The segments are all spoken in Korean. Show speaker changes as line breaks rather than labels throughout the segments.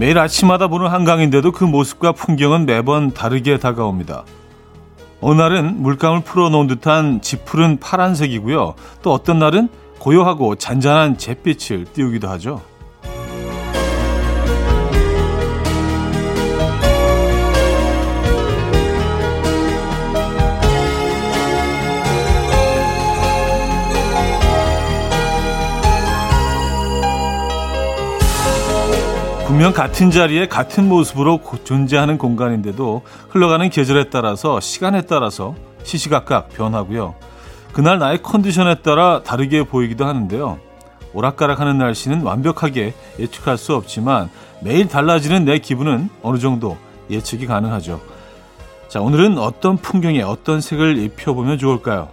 매일 아침마다 보는 한강인데도 그 모습과 풍경은 매번 다르게 다가옵니다. 어느 날은 물감을 풀어놓은 듯한 짙푸른 파란색이고요. 또 어떤 날은 고요하고 잔잔한 잿빛을 띄우기도 하죠. 분명 같은 자리에 같은 모습으로 존재하는 공간인데도 흘러가는 계절에 따라서 시간에 따라서 시시각각 변하고요. 그날 나의 컨디션에 따라 다르게 보이기도 하는데요. 오락가락하는 날씨는 완벽하게 예측할 수 없지만 매일 달라지는 내 기분은 어느 정도 예측이 가능하죠. 자, 오늘은 어떤 풍경에 어떤 색을 입혀보면 좋을까요?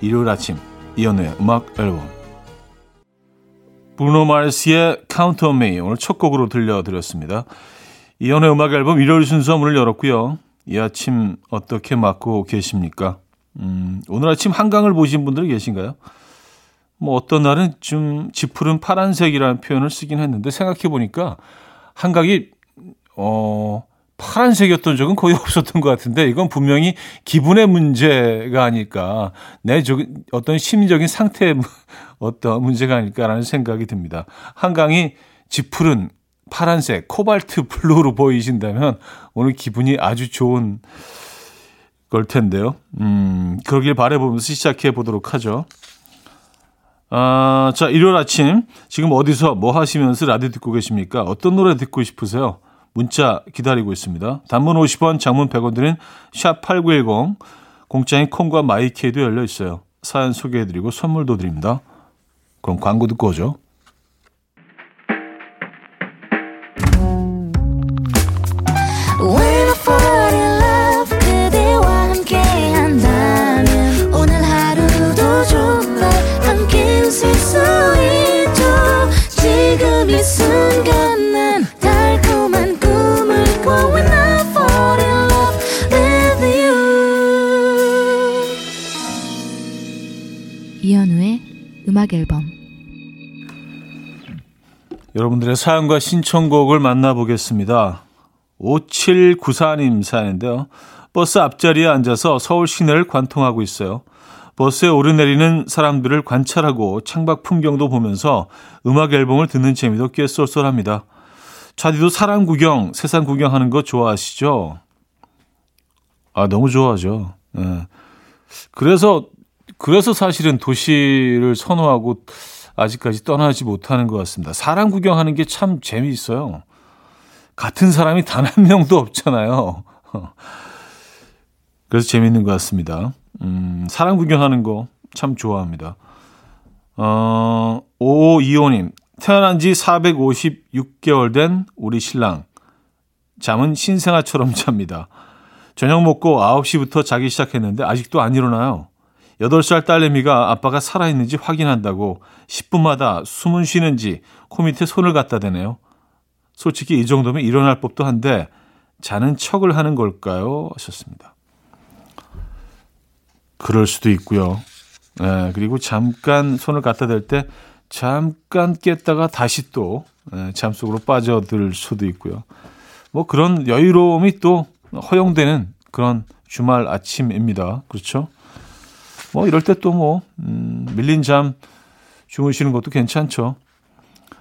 일요일 아침 이연우의 음악 앨범 브루노 마르스의 Count on Me 오늘 첫 곡으로 들려드렸습니다. 이연의 음악 앨범 일요일 순서 문을 열었고요. 이 아침 어떻게 맞고 계십니까? 음, 오늘 아침 한강을 보신 분들 계신가요? 뭐 어떤 날은 좀 짙푸른 파란색이라는 표현을 쓰긴 했는데 생각해 보니까 한강이 어 파란색이었던 적은 거의 없었던 것 같은데 이건 분명히 기분의 문제가 아닐까 내 저, 어떤 심리적인 상태의 어떤 문제가 아닐까라는 생각이 듭니다. 한강이 짙푸른 파란색 코발트 블루로 보이신다면 오늘 기분이 아주 좋은 걸 텐데요. 음, 그러길 바래보면서 시작해 보도록 하죠. 아, 자, 일요일 아침 지금 어디서 뭐 하시면서 라디오 듣고 계십니까? 어떤 노래 듣고 싶으세요? 문자 기다리고 있습니다. 단문 50원, 장문 100원 드는 샵8910 공짜인 콩과 마이케이도 열려 있어요. 사연 소개해드리고 선물도 드립니다. 그럼 광고 듣고 오죠. 여러분들의 사연과 신청곡을 만나보겠습니다. 5794님 사연인데요. 버스 앞자리에 앉아서 서울 시내를 관통하고 있어요. 버스에 오르내리는 사람들을 관찰하고 창밖 풍경도 보면서 음악 앨범을 듣는 재미도 꽤 쏠쏠합니다. 차디도 사람 구경, 세상 구경하는 거 좋아하시죠? 아, 너무 좋아하죠. 네. 그래서 그래서 사실은 도시를 선호하고 아직까지 떠나지 못하는 것 같습니다. 사람 구경하는 게 참 재미있어요. 같은 사람이 단 한 명도 없잖아요. 그래서 재미있는 것 같습니다. 음, 사람 구경하는 거 참 좋아합니다. 어, 5525님, 태어난 지 456개월 된 우리 신랑. 잠은 신생아처럼 잡니다. 저녁 먹고 9시부터 자기 시작했는데 아직도 안 일어나요. 8살 딸내미가 아빠가 살아있는지 확인한다고 10분마다 숨은 쉬는지 코 밑에 손을 갖다 대네요. 솔직히 이 정도면 일어날 법도 한데 자는 척을 하는 걸까요? 하셨습니다. 그럴 수도 있고요. 네, 그리고 잠깐 손을 갖다 댈 때 잠깐 깼다가 다시 또 네, 잠속으로 빠져들 수도 있고요. 뭐 그런 여유로움이 또 허용되는 그런 주말 아침입니다. 그렇죠? 뭐 이럴 때 또뭐 음, 밀린 잠 주무시는 것도 괜찮죠.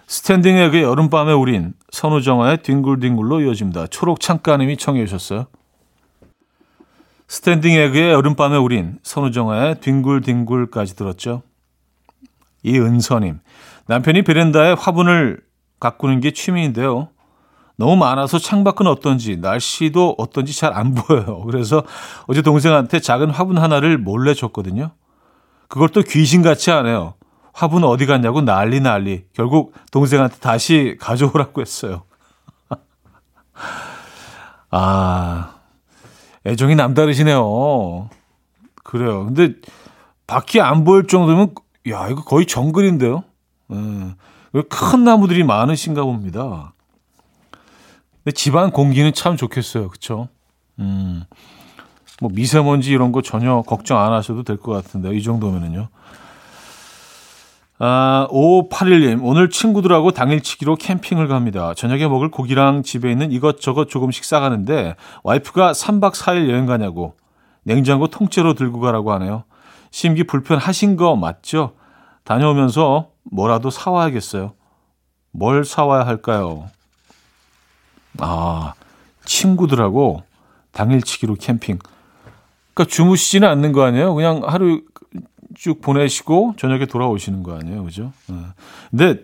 스탠딩 에그의 여름밤의 우린 선우정아의 뒹굴뒹굴로 이어집니다. 초록 창가님이 청해 주셨어요. 스탠딩 에그의 여름밤의 우린 선우정아의 뒹굴뒹굴까지 들었죠. 이은서님 남편이 베란다에 화분을 가꾸는 게 취미인데요. 너무 많아서 창밖은 어떤지 날씨도 어떤지 잘 안 보여요. 그래서 어제 동생한테 작은 화분 하나를 몰래 줬거든요. 그걸 또 귀신같이 안 해요. 화분 어디 갔냐고 난리 난리. 결국 동생한테 다시 가져오라고 했어요. 아, 애정이 남다르시네요. 그래요. 근데 밖이 안 보일 정도면, 야, 이거 거의 정글인데요? 음, 큰 나무들이 많으신가 봅니다. 근데 집안 공기는 참 좋겠어요. 그쵸? 음, 뭐 미세먼지 이런 거 전혀 걱정 안 하셔도 될 것 같은데, 이 정도면은요. 아, 5581님, 오늘 친구들하고 당일치기로 캠핑을 갑니다. 저녁에 먹을 고기랑 집에 있는 이것저것 조금씩 싸가는데, 와이프가 3박 4일 여행 가냐고, 냉장고 통째로 들고 가라고 하네요. 심기 불편하신 거 맞죠? 다녀오면서 뭐라도 사와야겠어요. 뭘 사와야 할까요? 아, 친구들하고 당일치기로 캠핑. 그러니까 주무시지는 않는 거 아니에요? 그냥 하루 쭉 보내시고 저녁에 돌아오시는 거 아니에요, 그죠? 네. 근데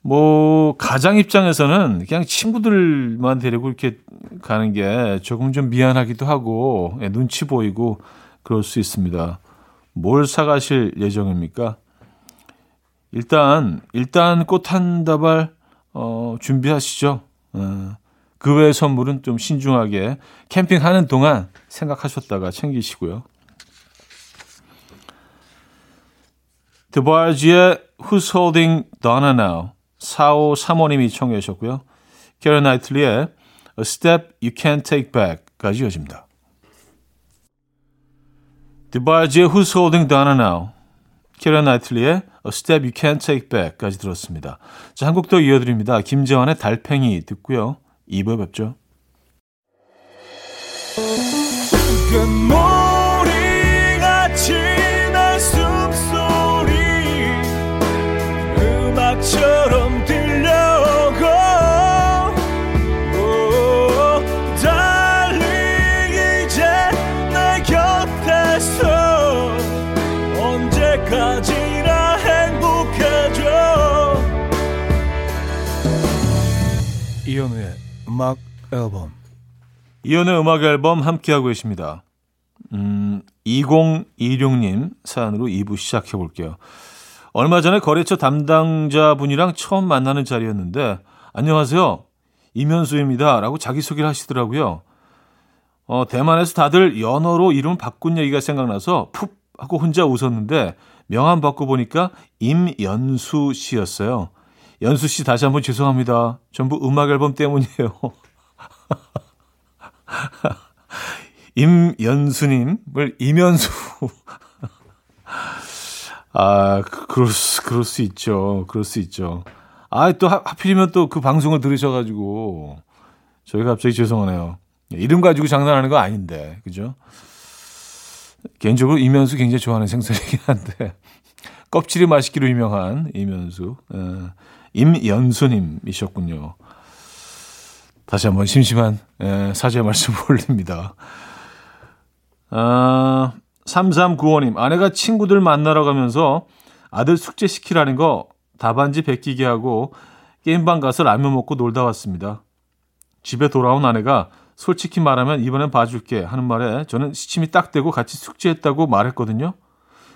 뭐 가장 입장에서는 그냥 친구들만 데리고 이렇게 가는 게 조금 좀 미안하기도 하고 예, 눈치 보이고 그럴 수 있습니다. 뭘 사가실 예정입니까? 일단 일단 꽃 한 다발 어, 준비하시죠. 어, 그 외의 선물은 좀 신중하게 캠핑하는 동안 생각하셨다가 챙기시고요. 드바지의 Who's Holding Donna Now 4535님이 청해 주셨고요. 캐런 나이틀리의 A Step You Can't Take Back까지 이어집니다. 드바지의 Who's Holding Donna Now 캐런 나이틀리의 Step You Can't Take Back까지 들었습니다. 자, 한 곡 더 이어드립니다. 김재환의 달팽이 듣고요. 2부에 뵙죠. 음악 앨범 이현우의 음악 앨범 함께하고 계십니다. 음, 2026님 사연으로 2부 시작해 볼게요. 얼마 전에 거래처 담당자분이랑 처음 만나는 자리였는데 안녕하세요. 이면수입니다. 라고 자기소개를 하시더라고요. 어, 대만에서 다들 연어로 이름 바꾼 얘기가 생각나서 푹 하고 혼자 웃었는데 명함 받고 보니까 임연수 씨였어요. 연수 씨 다시 한번 죄송합니다. 전부 음악 앨범 때문이에요. 임연수님을 이면수. 아, 그, 그럴 수, 그럴 수 있죠. 그럴 수 있죠. 아, 또 하, 하필이면 또 그 방송을 들으셔가지고 저희가 갑자기 죄송하네요. 이름 가지고 장난하는 거 아닌데, 그죠? 개인적으로 이면수 굉장히 좋아하는 생선이긴 한데 껍질이 맛있기로 유명한 이면수. 에. 임연수님이셨군요. 다시 한번 심심한 예, 사죄 말씀 올립니다. 아, 3395님, 아내가 친구들 만나러 가면서 아들 숙제 시키라는 거 답안지 베끼게 하고 게임방 가서 라면 먹고 놀다 왔습니다. 집에 돌아온 아내가 솔직히 말하면 이번엔 봐줄게 하는 말에 저는 시침이 딱 되고 같이 숙제했다고 말했거든요.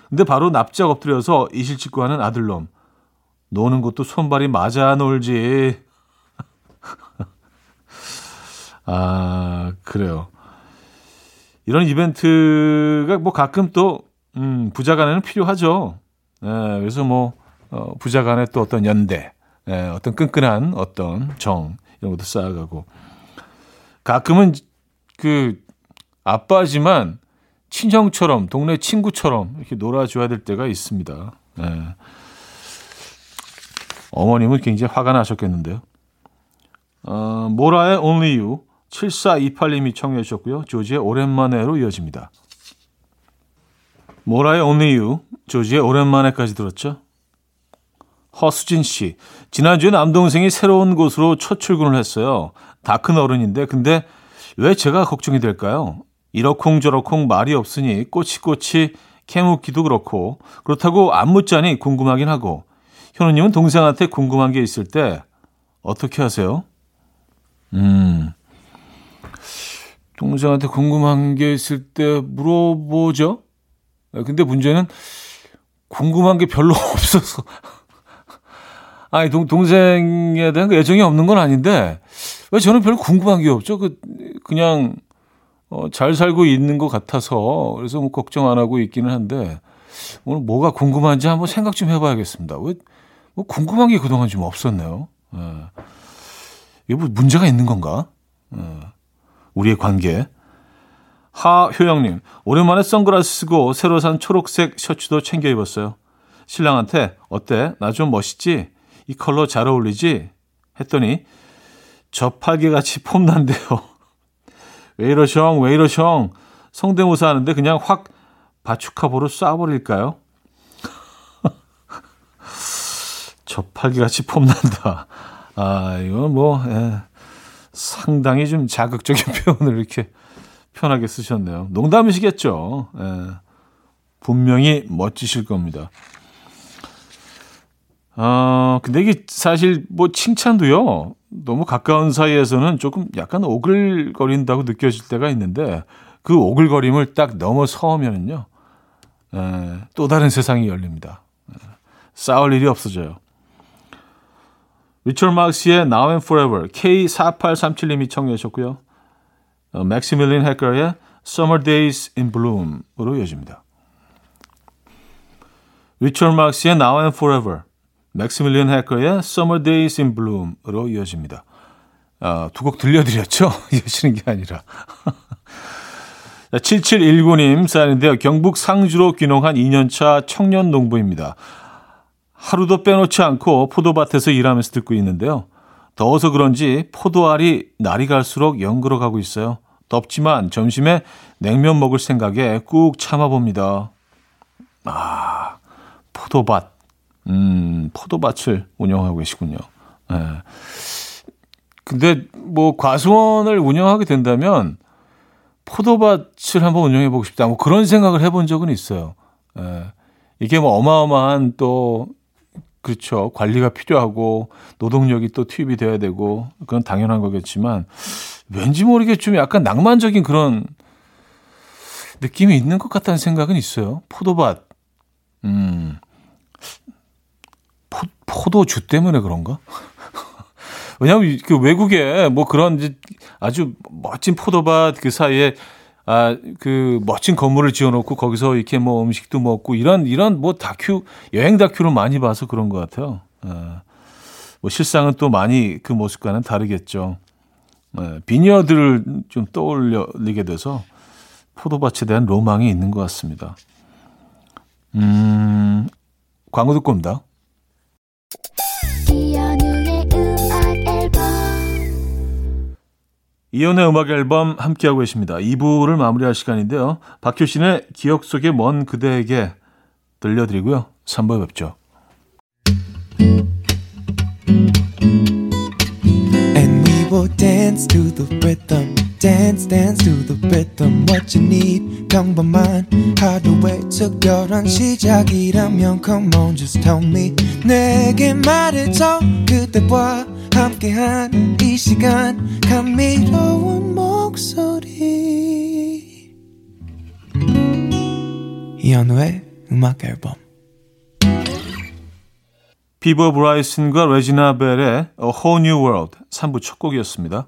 근데 바로 납작 엎드려서 이실직고 하는 아들놈. 노는 것도 손발이 맞아 놀지. 아, 그래요. 이런 이벤트가 뭐 가끔 또, 음, 부자 간에는 필요하죠. 예, 그래서 뭐, 어, 부자 간에 또 어떤 연대, 예, 어떤 끈끈한 어떤 정, 이런 것도 쌓아가고. 가끔은 그, 아빠지만 친형처럼, 동네 친구처럼 이렇게 놀아줘야 될 때가 있습니다. 예. 어머님은 굉장히 화가 나셨겠는데요. 어, 모라의 Only You 7428님이 청해 주셨고요. 조지의 오랜만에로 이어집니다. 모라의 Only You, 조지의 오랜만에까지 들었죠. 허수진 씨, 지난주에 남동생이 새로운 곳으로 첫 출근을 했어요. 다 큰 어른인데, 근데 왜 제가 걱정이 될까요? 이러쿵저러쿵 말이 없으니 꼬치꼬치 캐묻기도 그렇고, 그렇다고 안 묻자니 궁금하긴 하고, 현우님은 동생한테 궁금한 게 있을 때 어떻게 하세요? 음, 동생한테 궁금한 게 있을 때 물어보죠. 근데 문제는 궁금한 게 별로 없어서. 아니, 동, 동생에 대한 그 애정이 없는 건 아닌데, 왜 저는 별로 궁금한 게 없죠? 그, 그냥, 어, 잘 살고 있는 것 같아서, 그래서 뭐 걱정 안 하고 있기는 한데, 오늘 뭐가 궁금한지 한번 생각 좀 해봐야겠습니다. 왜, 뭐 궁금한 게 그동안 좀 없었네요. 예. 이게 뭐 문제가 있는 건가? 예. 우리의 관계. 하효영님, 오랜만에 선글라스 쓰고 새로 산 초록색 셔츠도 챙겨 입었어요. 신랑한테 어때? 나 좀 멋있지? 이 컬러 잘 어울리지? 했더니 저팔계 같이 폼난대요. 왜 이러셩? 왜 이러셩? 성대모사 하는데 그냥 확 바축카보로 쏴버릴까요? 저팔계같이 폼난다. 아, 이건 뭐, 예, 상당히 좀 자극적인 표현을 이렇게 편하게 쓰셨네요. 농담이시겠죠. 예, 분명히 멋지실 겁니다. 아, 근데 이게 사실 뭐 칭찬도요. 너무 가까운 사이에서는 조금 약간 오글거린다고 느껴질 때가 있는데 그 오글거림을 딱 넘어서면은요. 에, 또 다른 세상이 열립니다. 에, 싸울 일이 없어져요. 리처드 마크스의 Now and Forever K4837님이 청해 주셨고요. 어, 맥시밀리언 해커의 Summer Days in Bloom으로 이어집니다. 리처드 마크스의 Now and Forever 맥스밀리언 해커의 Summer Days in Bloom으로 이어집니다. 아, 두 곡 들려드렸죠? 이어지는 게 아니라. 7719님 사연인데요. 경북 상주로 귀농한 2년차 청년 농부입니다. 하루도 빼놓지 않고 포도밭에서 일하면서 듣고 있는데요. 더워서 그런지 포도알이 날이 갈수록 연그러 가고 있어요. 덥지만 점심에 냉면 먹을 생각에 꾹 참아봅니다. 아, 포도밭. 음, 포도밭을 운영하고 계시군요. 예. 근데 뭐 과수원을 운영하게 된다면 포도밭을 한번 운영해 보고 싶다. 뭐 그런 생각을 해본 적은 있어요. 예. 이게 뭐 어마어마한 또 그렇죠. 관리가 필요하고 노동력이 또 투입이 돼야 되고 그건 당연한 거겠지만 왠지 모르게 좀 약간 낭만적인 그런 느낌이 있는 것 같다는 생각은 있어요. 포도밭. 음. 포, 포도주 때문에 그런가? 왜냐하면 그 외국에 뭐 그런 아주 멋진 포도밭 그 사이에 아, 그 멋진 건물을 지어놓고 거기서 이렇게 뭐 음식도 먹고 이런 이런 뭐 다큐 여행 다큐를 많이 봐서 그런 것 같아요. 아, 뭐 실상은 또 많이 그 모습과는 다르겠죠. 아, 비녀들을 좀 떠올리게 돼서 포도밭에 대한 로망이 있는 것 같습니다. 음, 광고 듣고 옵니다. 이연의 음악 앨범 함께하고 계십니다. 2부를 마무리할 시간인데요. 박효신의 기억 속의 먼 그대에게 들려드리고요. 3부에 뵙죠. And we will dance to the rhythm. Dance dance to the rhythm what you need. 평범한 하루의 특별한 시작이라면 come on just tell me. 내게 말해줘 그대와 함께한 이 시간. 감미로운 목소리. 이현우의 음악 앨범. 피보 브라이슨과 레지나 벨의 A Whole New World 3부 첫 곡이었습니다.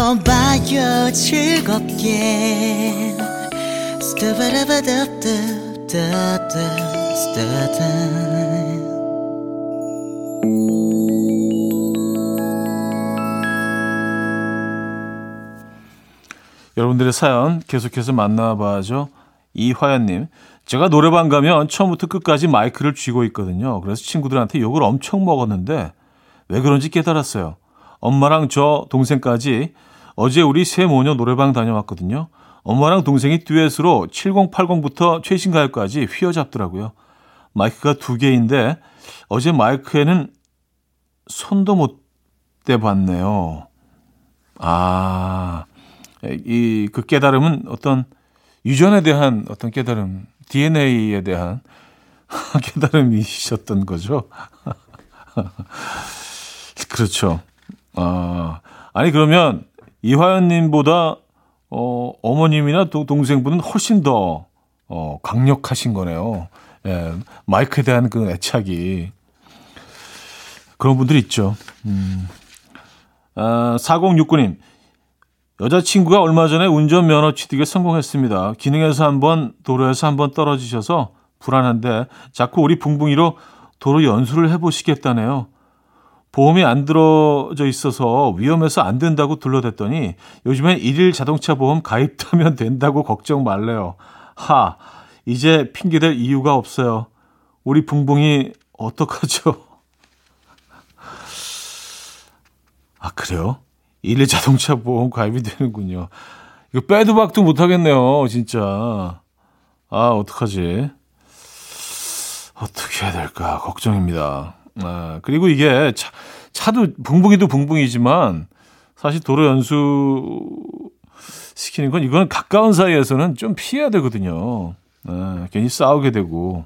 느껴 즐겁게
여러분들의 사연 계속해서 만나봐죠. 이화연님, 제가 노래방 가면 처음부터 끝까지 마이크를 쥐고 있거든요. 그래서 친구들한테 욕을 엄청 먹었는데 왜 그런지 깨달았어요. 엄마랑 저 동생까지 어제 우리 세 모녀 노래방 다녀왔거든요. 엄마랑 동생이 듀엣으로 7080부터 최신 가요까지 휘어잡더라고요. 마이크가 두 개인데 어제 마이크에는 손도 못 대봤네요. 아, 이 그 깨달음은 어떤 유전에 대한 어떤 깨달음, DNA에 대한 깨달음이셨던 거죠. 그렇죠. 아, 아니 그러면 이화연님보다 어, 어머님이나 도, 동생분은 훨씬 더 어, 강력하신 거네요. 예, 마이크에 대한 그 애착이 그런 분들 있죠. 음. 아, 4069님 여자친구가 얼마 전에 운전면허 취득에 성공했습니다. 기능에서 한번 도로에서 한번 떨어지셔서 불안한데 자꾸 우리 붕붕이로 도로 연수를 해보시겠다네요. 보험이 안 들어져 있어서 위험해서 안 된다고 둘러댔더니 요즘엔 일일 자동차 보험 가입하면 된다고 걱정 말래요. 하, 이제 핑계댈 이유가 없어요. 우리 붕붕이 어떡하죠? 아, 그래요? 일일 자동차 보험 가입이 되는군요. 이거 빼도 박도 못하겠네요, 진짜. 아, 어떡하지? 어떻게 해야 될까? 걱정입니다. 아, 그리고 이게 차, 차도 붕붕이도 붕붕이지만 사실 도로 연수 시키는 건 이거는 가까운 사이에서는 좀 피해야 되거든요. 아, 괜히 싸우게 되고.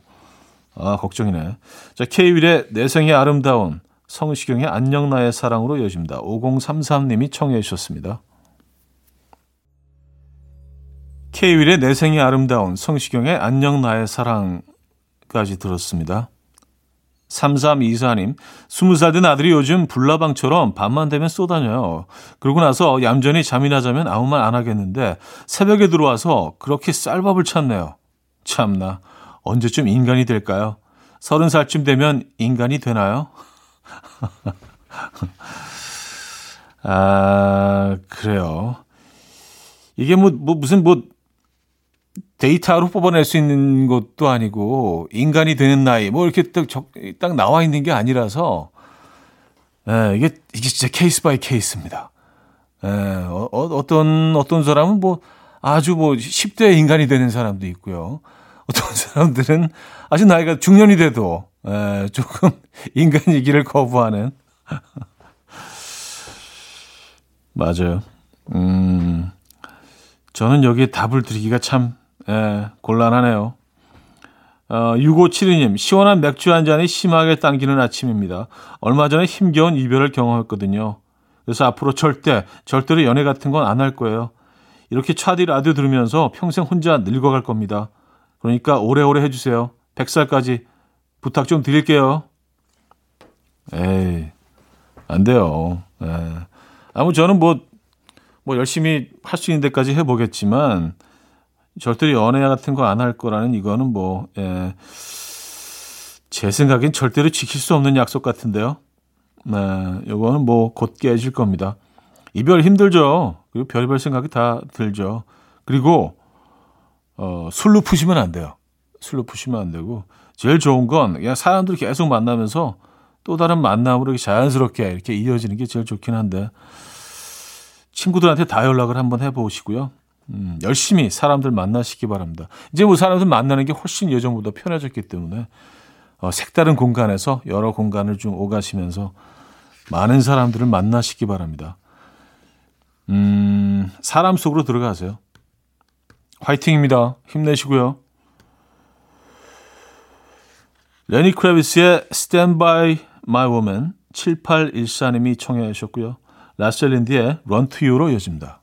아, 걱정이네. 자, K-윌의 내생이 아름다운 성시경의 안녕 나의 사랑으로 여집니다. 5033님이 청해 주셨습니다. K-윌의 내생이 아름다운 성시경의 안녕 나의 사랑까지 들었습니다. 3324님, 20살 된 아들이 요즘 불나방처럼 밤만 되면 쏘다녀요. 그러고 나서 얌전히 잠이나 자면 아무 말 안 하겠는데 새벽에 들어와서 그렇게 쌀밥을 찾네요. 참나, 언제쯤 인간이 될까요? 30살쯤 되면 인간이 되나요? 아, 그래요. 이게 뭐, 뭐, 무슨 뭐, 데이터로 뽑아낼 수 있는 것도 아니고, 인간이 되는 나이, 뭐, 이렇게 딱, 적, 딱 나와 있는 게 아니라서, 예, 이게, 이게 진짜 case by case입니다. 예, 어, 어떤, 어떤 사람은 뭐, 아주 뭐, 10대 인간이 되는 사람도 있고요. 어떤 사람들은 아직 나이가 중년이 돼도, 예, 조금 인간이기를 거부하는. 맞아요. 음, 저는 여기에 답을 드리기가 참, 예, 곤란하네요. 어, 6572님, 시원한 맥주 한 잔이 심하게 당기는 아침입니다. 얼마 전에 힘겨운 이별을 경험했거든요. 그래서 앞으로 절대, 절대로 연애 같은 건 안 할 거예요. 이렇게 차디 라디오 들으면서 평생 혼자 늙어갈 겁니다. 그러니까 오래오래 해주세요. 100살까지 부탁 좀 드릴게요. 에이, 안 돼요. 에. 아무 저는 뭐, 뭐 열심히 할 수 있는 데까지 해보겠지만, 절대로 연애 같은 거 안 할 거라는 이거는 뭐, 예, 제 생각엔 절대로 지킬 수 없는 약속 같은데요. 네, 요거는 뭐 곧 깨질 겁니다. 이별 힘들죠. 그리고 별별 생각이 다 들죠. 그리고, 어, 술로 푸시면 안 돼요. 술로 푸시면 안 되고, 제일 좋은 건 그냥 사람들 계속 만나면서 또 다른 만남으로 자연스럽게 이렇게 이어지는 게 제일 좋긴 한데 친구들한테 다 연락을 한번 해보시고요. 음, 열심히 사람들 만나시기 바랍니다. 이제 뭐 사람들 만나는 게 훨씬 예전보다 편해졌기 때문에 어, 색다른 공간에서 여러 공간을 좀 오가시면서 많은 사람들을 만나시기 바랍니다. 음, 사람 속으로 들어가세요. 화이팅입니다. 힘내시고요. 레니 크래비스의 Stand By My Woman 7814님이 청해 주셨고요. 라셀린디의 Run To You로 이어집니다.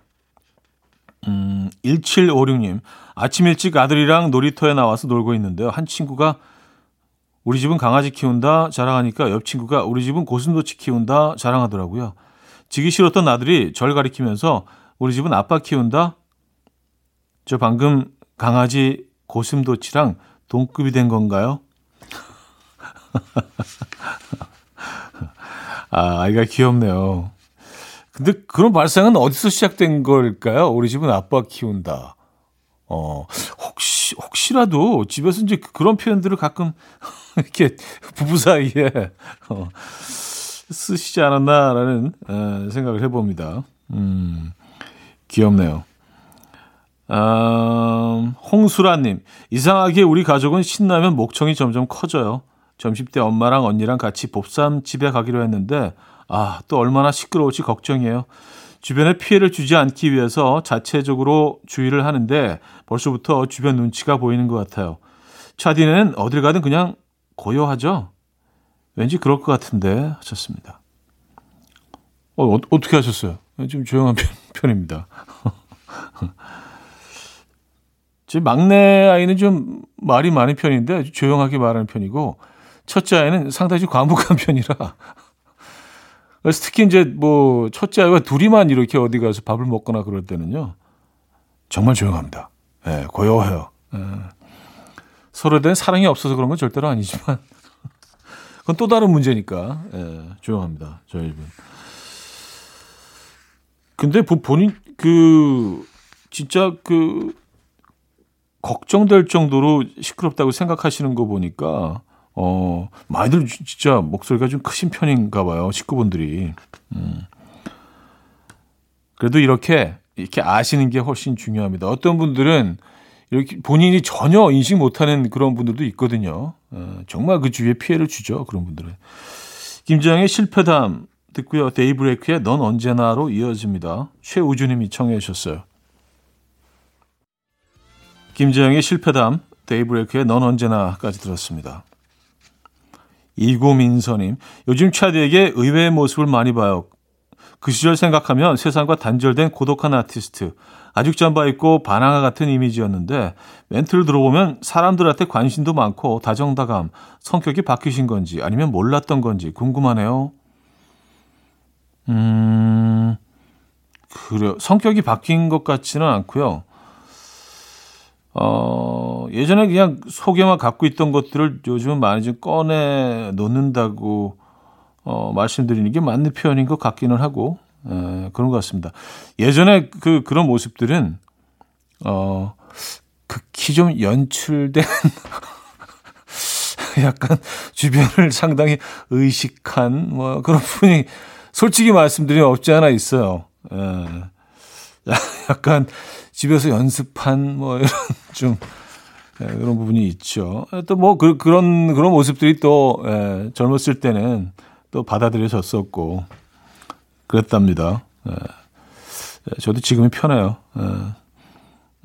음, 1756님. 아침 일찍 아들이랑 놀이터에 나와서 놀고 있는데요. 한 친구가 우리 집은 강아지 키운다 자랑하니까 옆 친구가 우리 집은 고슴도치 키운다 자랑하더라고요. 지기 싫었던 아들이 절 가리키면서 우리 집은 아빠 키운다. 저 방금 강아지 고슴도치랑 동급이 된 건가요? 아, 아이가 귀엽네요. 근데 그런 발상은 어디서 시작된 걸까요? 우리 집은 아빠 키운다. 어, 혹시, 혹시라도 집에서 이제 그런 표현들을 가끔 이렇게 부부 사이에 어, 쓰시지 않았나라는 에, 생각을 해봅니다. 음, 귀엽네요. 아, 홍수라님, 이상하게 우리 가족은 신나면 목청이 점점 커져요. 점심 때 엄마랑 언니랑 같이 봅삼 집에 가기로 했는데, 아, 또 얼마나 시끄러울지 걱정이에요. 주변에 피해를 주지 않기 위해서 자체적으로 주의를 하는데 벌써부터 주변 눈치가 보이는 것 같아요. 차디는 어딜 가든 그냥 고요하죠? 왠지 그럴 것 같은데 하셨습니다. 어, 어 떻게 하셨어요? 좀 조용한 편, 편입니다. 제 막내 아이는 좀 말이 많은 편인데 조용하게 말하는 편이고 첫째 아이는 상당히 과묵한 편이라 그래서 특히 이제 뭐 첫째 아이와 둘이만 이렇게 어디 가서 밥을 먹거나 그럴 때는요 정말 조용합니다. 예, 네, 고요해요. 예. 서로에 대한 사랑이 없어서 그런 건 절대로 아니지만 그건 또 다른 문제니까 예, 조용합니다. 저희 집은. 근데 본인 그 진짜 그 걱정될 정도로 시끄럽다고 생각하시는 거 보니까 어 많이들 진짜 목소리가 좀 크신 편인가 봐요 식구분들이. 음. 그래도 이렇게 이렇게 아시는 게 훨씬 중요합니다. 어떤 분들은 이렇게 본인이 전혀 인식 못하는 그런 분들도 있거든요. 어, 정말 그 주위에 피해를 주죠. 그런 분들은. 김지영의 실패담 듣고요. 데이브레이크의 넌 언제나로 이어집니다. 최우주님이 청해 주셨어요. 김지영의 실패담, 데이브레이크의 넌 언제나까지 들었습니다. 이고민서님, 요즘 차디에게 의외의 모습을 많이 봐요. 그 시절 생각하면 세상과 단절된 고독한 아티스트, 아직 잠바 입고 바나나 같은 이미지였는데 멘트를 들어보면 사람들한테 관심도 많고 다정다감, 성격이 바뀌신 건지 아니면 몰랐던 건지 궁금하네요. 음, 그래요. 성격이 바뀐 것 같지는 않고요. 어, 예전에 그냥 속에만 갖고 있던 것들을 요즘은 많이 좀 꺼내 놓는다고 어, 말씀드리는 게 맞는 표현인 것 같기는 하고, 에, 그런 것 같습니다. 예전에 그, 그런 모습들은, 어, 극히 좀 연출된, 약간 주변을 상당히 의식한, 뭐, 그런 분이 솔직히 말씀드리면 없지 않아 있어요. 에, 약간 집에서 연습한, 뭐, 이런 좀, 예, 그런 부분이 있죠. 또뭐 그, 그런 그런 모습들이 또 예, 젊었을 때는 또 받아들여졌었고 그랬답니다. 예. 예 저도 지금이 편해요. 예.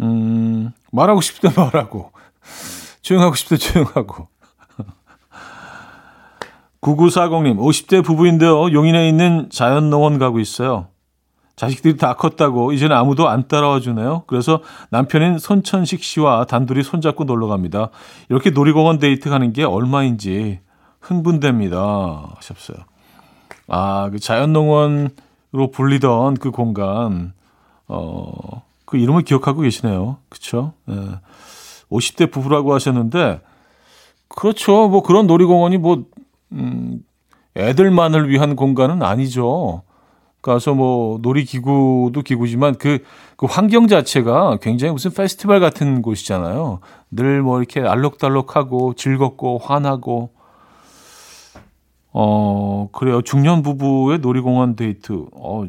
음, 말하고 때 말하고 조용하고 때 조용하고 9940님 50대 부부인데요. 용인에 있는 자연농원 가고 있어요. 자식들이 다 컸다고 이제는 아무도 안 따라와 주네요. 그래서 남편인 손천식 씨와 단둘이 손잡고 놀러 갑니다. 이렇게 놀이공원 데이트 가는 게 얼마인지 흥분됩니다. 하셨어요. 아, 그 자연농원으로 불리던 그 공간, 어, 그 이름을 기억하고 계시네요. 그쵸? 예. 50대 부부라고 하셨는데, 그렇죠. 뭐 그런 놀이공원이 뭐, 음, 애들만을 위한 공간은 아니죠. 가서 뭐 놀이기구도 기구지만 그, 그 환경 자체가 굉장히 무슨 페스티벌 같은 곳이잖아요. 늘 뭐 이렇게 알록달록하고 즐겁고 환하고 어, 그래요. 중년 부부의 놀이공원 데이트. 어,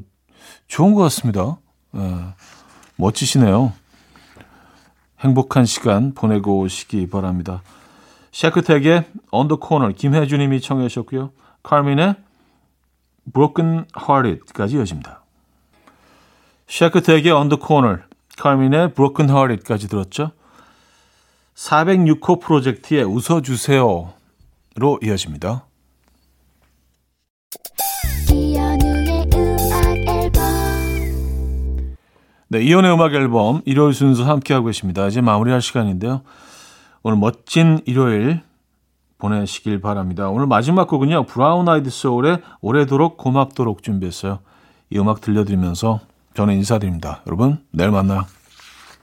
좋은 것 같습니다. 예, 멋지시네요. 행복한 시간 보내고 오시기 바랍니다. 샤카탁의 On the Corner 김혜주님이 청해 주셨고요. 카르민의 Broken Hearted까지 이어집니다. 샤크텍의 On the Corner, 카민의 Broken Hearted까지 들었죠. 406호 프로젝트의 웃어주세요로 이어집니다. 네, 이연의 음악 앨범 일요일 순서 함께하고 계십니다. 이제 마무리할 시간인데요. 오늘 멋진 일요일 보내시길 바랍니다. 오늘 마지막 곡은요. 브라운 아이드 소울의 오래도록 고맙도록 준비했어요. 이 음악 들려드리면서 저는 인사드립니다. 여러분 내일 만나요.